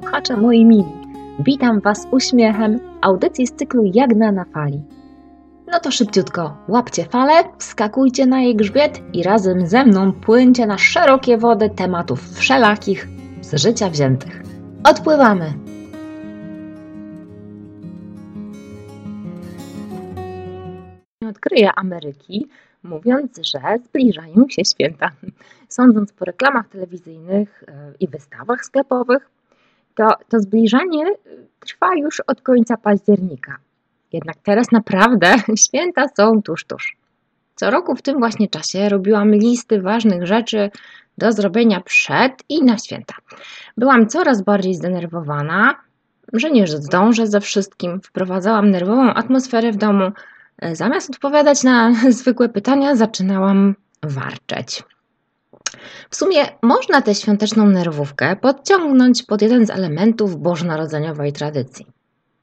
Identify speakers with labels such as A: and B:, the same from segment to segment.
A: słuchacze moi mili. Witam Was uśmiechem audycji z cyklu Jagna na fali. No to szybciutko, łapcie falę, wskakujcie na jej grzbiet i razem ze mną płyńcie na szerokie wody tematów wszelakich z życia wziętych. Odpływamy! Nie odkryję Ameryki, mówiąc, że zbliżają się święta. Sądząc po reklamach telewizyjnych e, i wystawach sklepowych, to, to trwa już od końca października. Jednak teraz naprawdę święta są tuż, tuż. Co roku w tym właśnie czasie robiłam listy ważnych rzeczy do zrobienia przed i na święta. Byłam coraz bardziej zdenerwowana, że nie zdążę ze wszystkim. Wprowadzałam nerwową atmosferę w domu. Zamiast odpowiadać na zwykłe pytania, zaczynałam warczeć. W sumie można tę świąteczną nerwówkę podciągnąć pod jeden z elementów bożonarodzeniowej tradycji.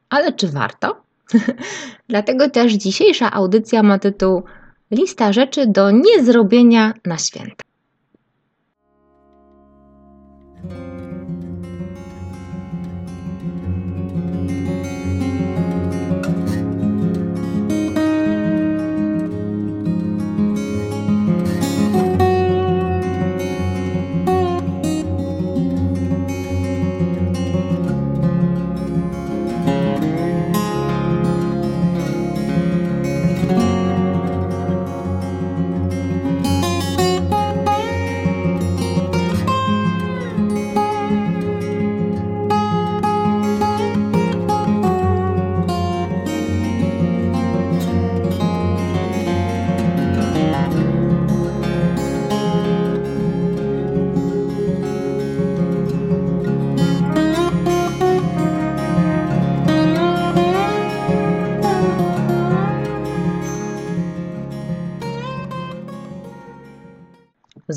A: Ale czy warto? Dlatego też dzisiejsza audycja ma tytuł Lista rzeczy do niezrobienia na święta.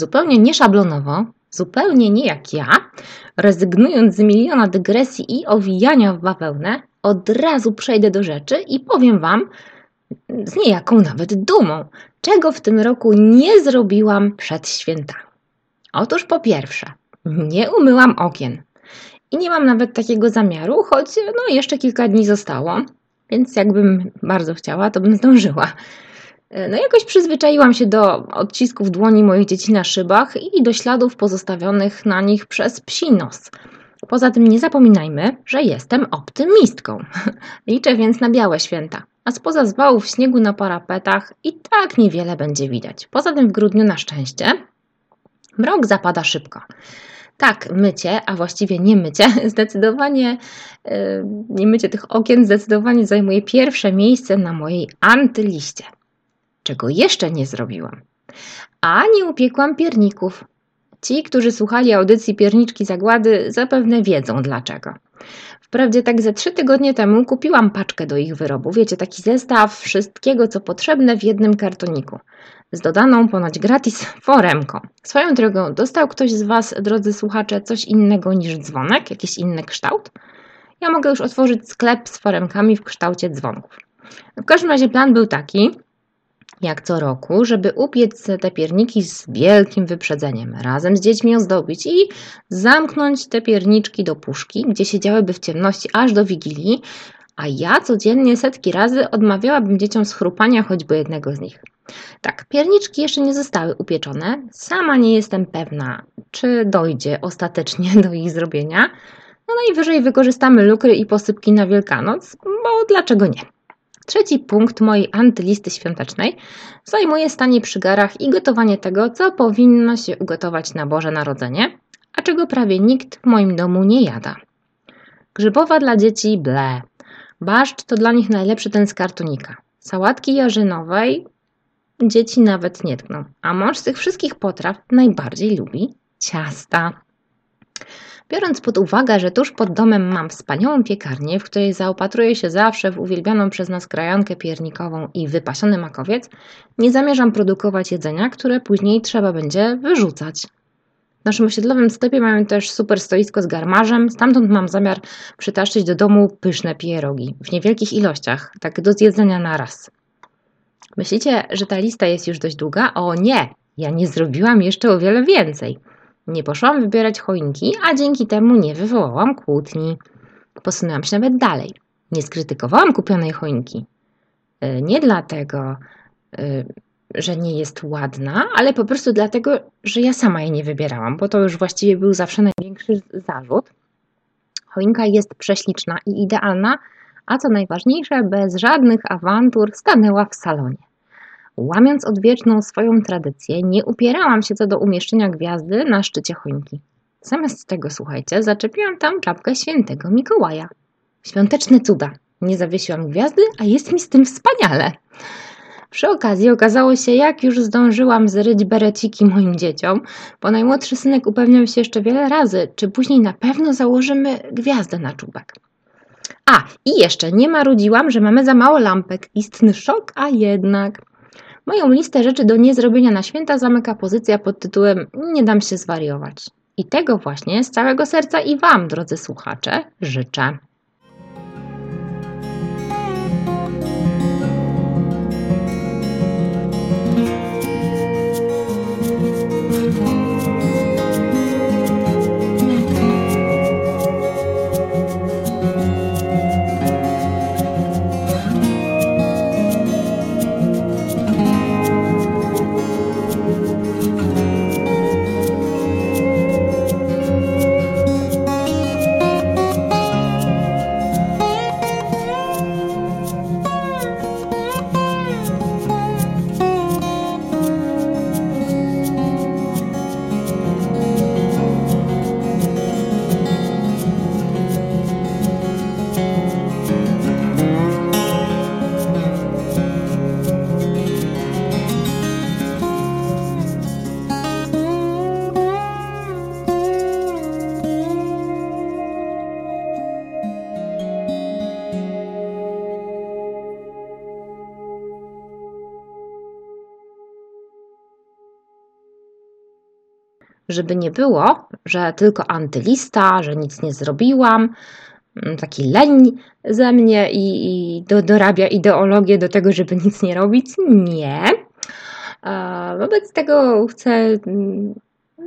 A: Zupełnie nieszablonowo, zupełnie nie jak ja, rezygnując z miliona dygresji i owijania w bawełnę, od razu przejdę do rzeczy i powiem Wam z niejaką nawet dumą, czego w tym roku nie zrobiłam przed świętami. Otóż po pierwsze, nie umyłam okien. I nie mam nawet takiego zamiaru, choć no jeszcze kilka dni zostało, więc jakbym bardzo chciała, to bym zdążyła. E, no jakoś przyzwyczaiłam się do odcisków dłoni moich dzieci na szybach i do śladów pozostawionych na nich przez psi nos. Poza tym nie zapominajmy, że jestem optymistką. Liczę więc na białe święta. A spoza zwałów śniegu na parapetach i tak niewiele będzie widać. Poza tym w grudniu na szczęście mrok zapada szybko. Tak, mycie, a właściwie nie mycie, zdecydowanie yy, nie mycie tych okien zdecydowanie zajmuje pierwsze miejsce na mojej antyliście czego jeszcze nie zrobiłam. A nie upiekłam pierników. Ci, którzy słuchali audycji Pierniczki Zagłady, zapewne wiedzą dlaczego. Wprawdzie tak ze trzy tygodnie temu kupiłam paczkę do ich wyrobu. Wiecie, taki zestaw wszystkiego, co potrzebne w jednym kartoniku. Z dodaną ponoć gratis foremką. Swoją drogą, dostał ktoś z Was, drodzy słuchacze, coś innego niż dzwonek? Jakiś inny kształt? Ja mogę już otworzyć sklep z foremkami w kształcie dzwonków. W każdym razie plan był taki, jak co roku, żeby upiec te pierniki z wielkim wyprzedzeniem, razem z dziećmi ozdobić i zamknąć te pierniczki do puszki, gdzie siedziałyby w ciemności aż do Wigilii, a ja codziennie setki razy odmawiałabym dzieciom schrupania choćby jednego z nich. Tak, pierniczki jeszcze nie zostały upieczone. Sama nie jestem pewna, czy dojdzie ostatecznie do ich zrobienia. No najwyżej wykorzystamy lukry i posypki na Wielkanoc, bo dlaczego nie? Trzeci punkt mojej antylisty świątecznej zajmuje stanie przy garach i gotowanie tego, co powinno się ugotować na Boże Narodzenie, a czego prawie nikt w moim domu nie jada. Grzybowa dla dzieci ble. Barszcz to dla nich najlepszy ten z kartonika. Sałatki jarzynowej dzieci nawet nie tkną, a mąż z tych wszystkich potraw najbardziej lubi ciasta. Biorąc pod uwagę, że tuż pod domem mam wspaniałą piekarnię, w której zaopatruję się zawsze w uwielbianą przez nas krajankę piernikową i wypasiony makowiec, nie zamierzam produkować jedzenia, które później trzeba będzie wyrzucać. W naszym osiedlowym sklepie mają też super stoisko z garmarzem, stamtąd mam zamiar przytaszczyć do domu pyszne pierogi w niewielkich ilościach, tak do zjedzenia na raz. Myślicie, że ta lista jest już dość długa? O nie, ja nie zrobiłam jeszcze o wiele więcej. Nie poszłam wybierać choinki, a dzięki temu nie wywołałam kłótni. Posunęłam się nawet dalej. Nie skrytykowałam kupionej choinki. E, nie dlatego, e, że nie jest ładna, ale po prostu dlatego, że ja sama jej nie wybierałam, bo to już właściwie był zawsze największy zarzut. Choinka jest prześliczna i idealna, a co najważniejsze, bez żadnych awantur stanęła w salonie. Łamiąc odwieczną swoją tradycję, nie upierałam się co do umieszczenia gwiazdy na szczycie choinki. Zamiast tego, słuchajcie, zaczepiłam tam czapkę świętego Mikołaja. Świąteczne cuda. Nie zawiesiłam gwiazdy, a jest mi z tym wspaniale. Przy okazji okazało się, jak już zdążyłam zryć bereciki moim dzieciom, bo najmłodszy synek upewniał się jeszcze wiele razy, czy później na pewno założymy gwiazdę na czubek. A, i jeszcze nie marudziłam, że mamy za mało lampek. Istny szok, a jednak. Moją listę rzeczy do niezrobienia na święta zamyka pozycja pod tytułem Nie dam się zwariować. I tego właśnie z całego serca i Wam, drodzy słuchacze, życzę. Żeby nie było, że tylko antylista, że nic nie zrobiłam, mm, taki leń ze mnie i, i do, dorabia ideologię do tego, żeby nic nie robić. Nie. Wobec tego chcę mm,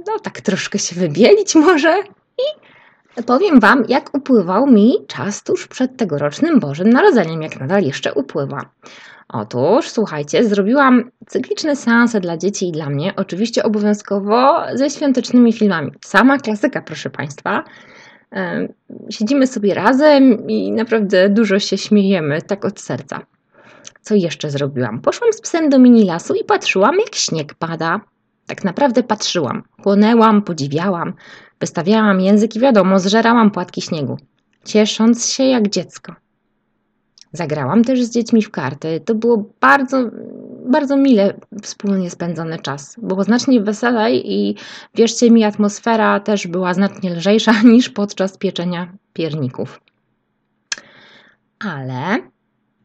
A: no tak troszkę się wybielić może i powiem Wam, jak upływał mi czas tuż przed tegorocznym Bożym Narodzeniem, jak nadal jeszcze upływa. Otóż, słuchajcie, zrobiłam cykliczne seanse dla dzieci i dla mnie, oczywiście obowiązkowo ze świątecznymi filmami. Sama klasyka, proszę Państwa. Siedzimy sobie razem i naprawdę dużo się śmiejemy, tak od serca. Co jeszcze zrobiłam? Poszłam z psem do mini lasu i patrzyłam, jak śnieg pada. Tak naprawdę patrzyłam, płonęłam, podziwiałam, wystawiałam język i wiadomo, zżerałam płatki śniegu, ciesząc się jak dziecko. Zagrałam też z dziećmi w karty. To było bardzo, bardzo mile wspólnie spędzony czas. Było znacznie weselej i wierzcie mi, atmosfera też była znacznie lżejsza niż podczas pieczenia pierników. Ale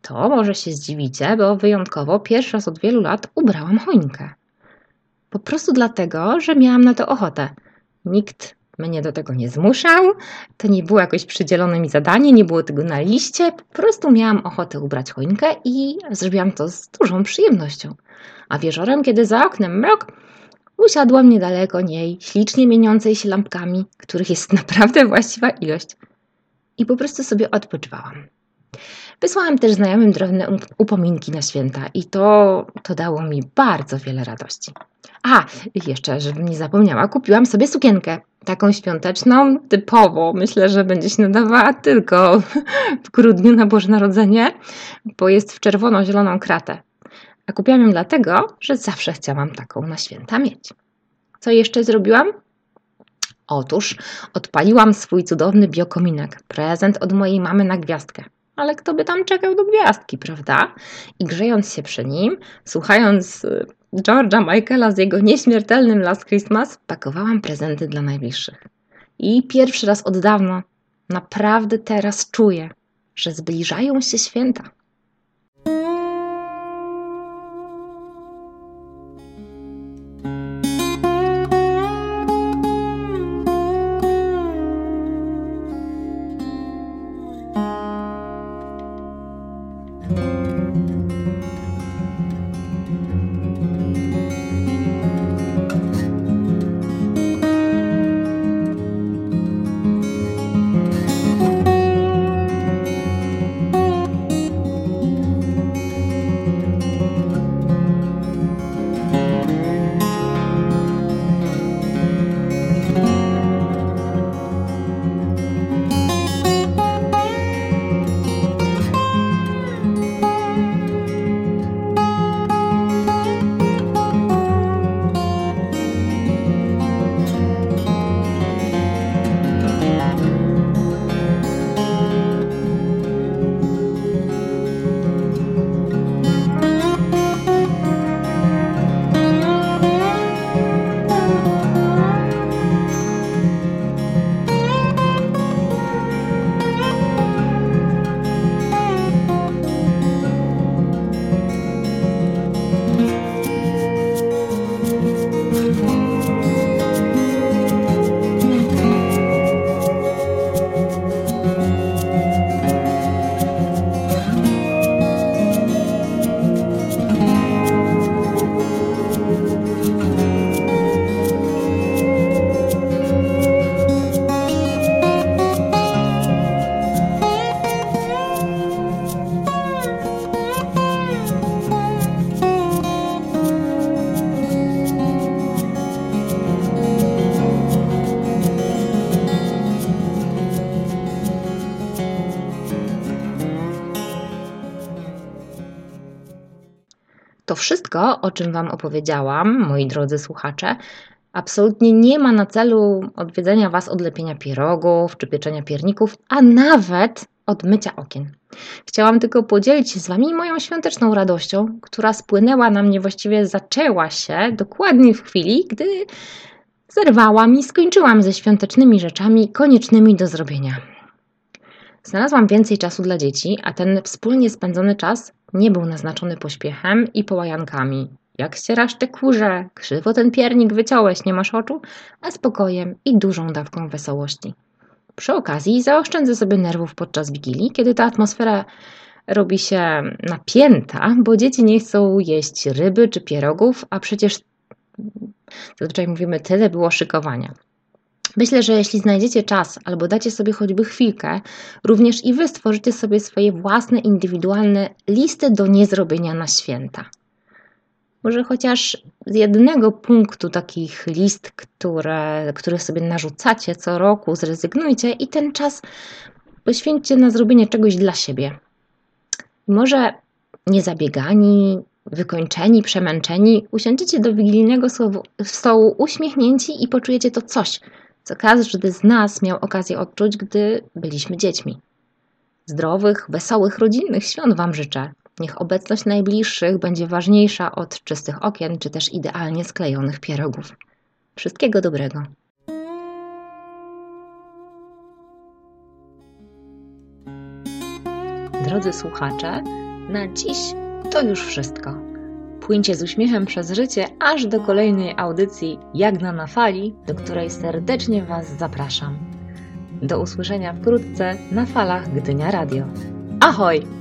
A: to może się zdziwicie, bo wyjątkowo pierwszy raz od wielu lat ubrałam choinkę. Po prostu dlatego, że miałam na to ochotę. Nikt mnie do tego nie zmuszał, to nie było jakoś przydzielone mi zadanie, nie było tego na liście, po prostu miałam ochotę ubrać choinkę i zrobiłam to z dużą przyjemnością. A wieczorem, kiedy za oknem mrok, usiadłam niedaleko niej, ślicznie mieniącej się lampkami, których jest naprawdę właściwa ilość. I po prostu sobie odpoczywałam. Wysłałam też znajomym drobne upominki na święta i to, to dało mi bardzo wiele radości. A, jeszcze, żebym nie zapomniała, kupiłam sobie sukienkę. Taką świąteczną, typowo. Myślę, że będzie się nadawała tylko w grudniu na Boże Narodzenie, bo jest w czerwono-zieloną kratę. A kupiłam ją dlatego, że zawsze chciałam taką na święta mieć. Co jeszcze zrobiłam? Otóż odpaliłam swój cudowny biokominek, prezent od mojej mamy na gwiazdkę ale kto by tam czekał do gwiazdki, prawda? I grzejąc się przy nim, słuchając y, George'a Michaela z jego nieśmiertelnym Last Christmas, pakowałam prezenty dla najbliższych. I pierwszy raz od dawna, naprawdę teraz czuję, że zbliżają się święta. wszystko, o czym Wam opowiedziałam, moi drodzy słuchacze, absolutnie nie ma na celu odwiedzenia Was od lepienia pierogów czy pieczenia pierników, a nawet od mycia okien. Chciałam tylko podzielić się z Wami moją świąteczną radością, która spłynęła na mnie, właściwie zaczęła się dokładnie w chwili, gdy zerwałam i skończyłam ze świątecznymi rzeczami koniecznymi do zrobienia. Znalazłam więcej czasu dla dzieci, a ten wspólnie spędzony czas nie był naznaczony pośpiechem i połajankami. Jak ścierasz te kurze, krzywo ten piernik wyciąłeś, nie masz oczu, a spokojem i dużą dawką wesołości. Przy okazji zaoszczędzę sobie nerwów podczas wigilii, kiedy ta atmosfera robi się napięta, bo dzieci nie chcą jeść ryby czy pierogów, a przecież zazwyczaj mówimy, tyle było szykowania. Myślę, że jeśli znajdziecie czas albo dacie sobie choćby chwilkę, również i wy stworzycie sobie swoje własne, indywidualne listy do niezrobienia na święta. Może chociaż z jednego punktu takich list, które, które sobie narzucacie co roku, zrezygnujcie i ten czas poświęćcie na zrobienie czegoś dla siebie. Może niezabiegani, wykończeni, przemęczeni, usiądziecie do wigilijnego stołu uśmiechnięci i poczujecie to coś, co każdy z nas miał okazję odczuć, gdy byliśmy dziećmi. Zdrowych, wesołych, rodzinnych świąt Wam życzę. Niech obecność najbliższych będzie ważniejsza od czystych okien czy też idealnie sklejonych pierogów. Wszystkiego dobrego. Drodzy słuchacze, na dziś to już wszystko. Płyńcie z uśmiechem przez życie aż do kolejnej audycji Jagna na fali, do której serdecznie Was zapraszam. Do usłyszenia wkrótce na falach Gdynia Radio. Ahoj!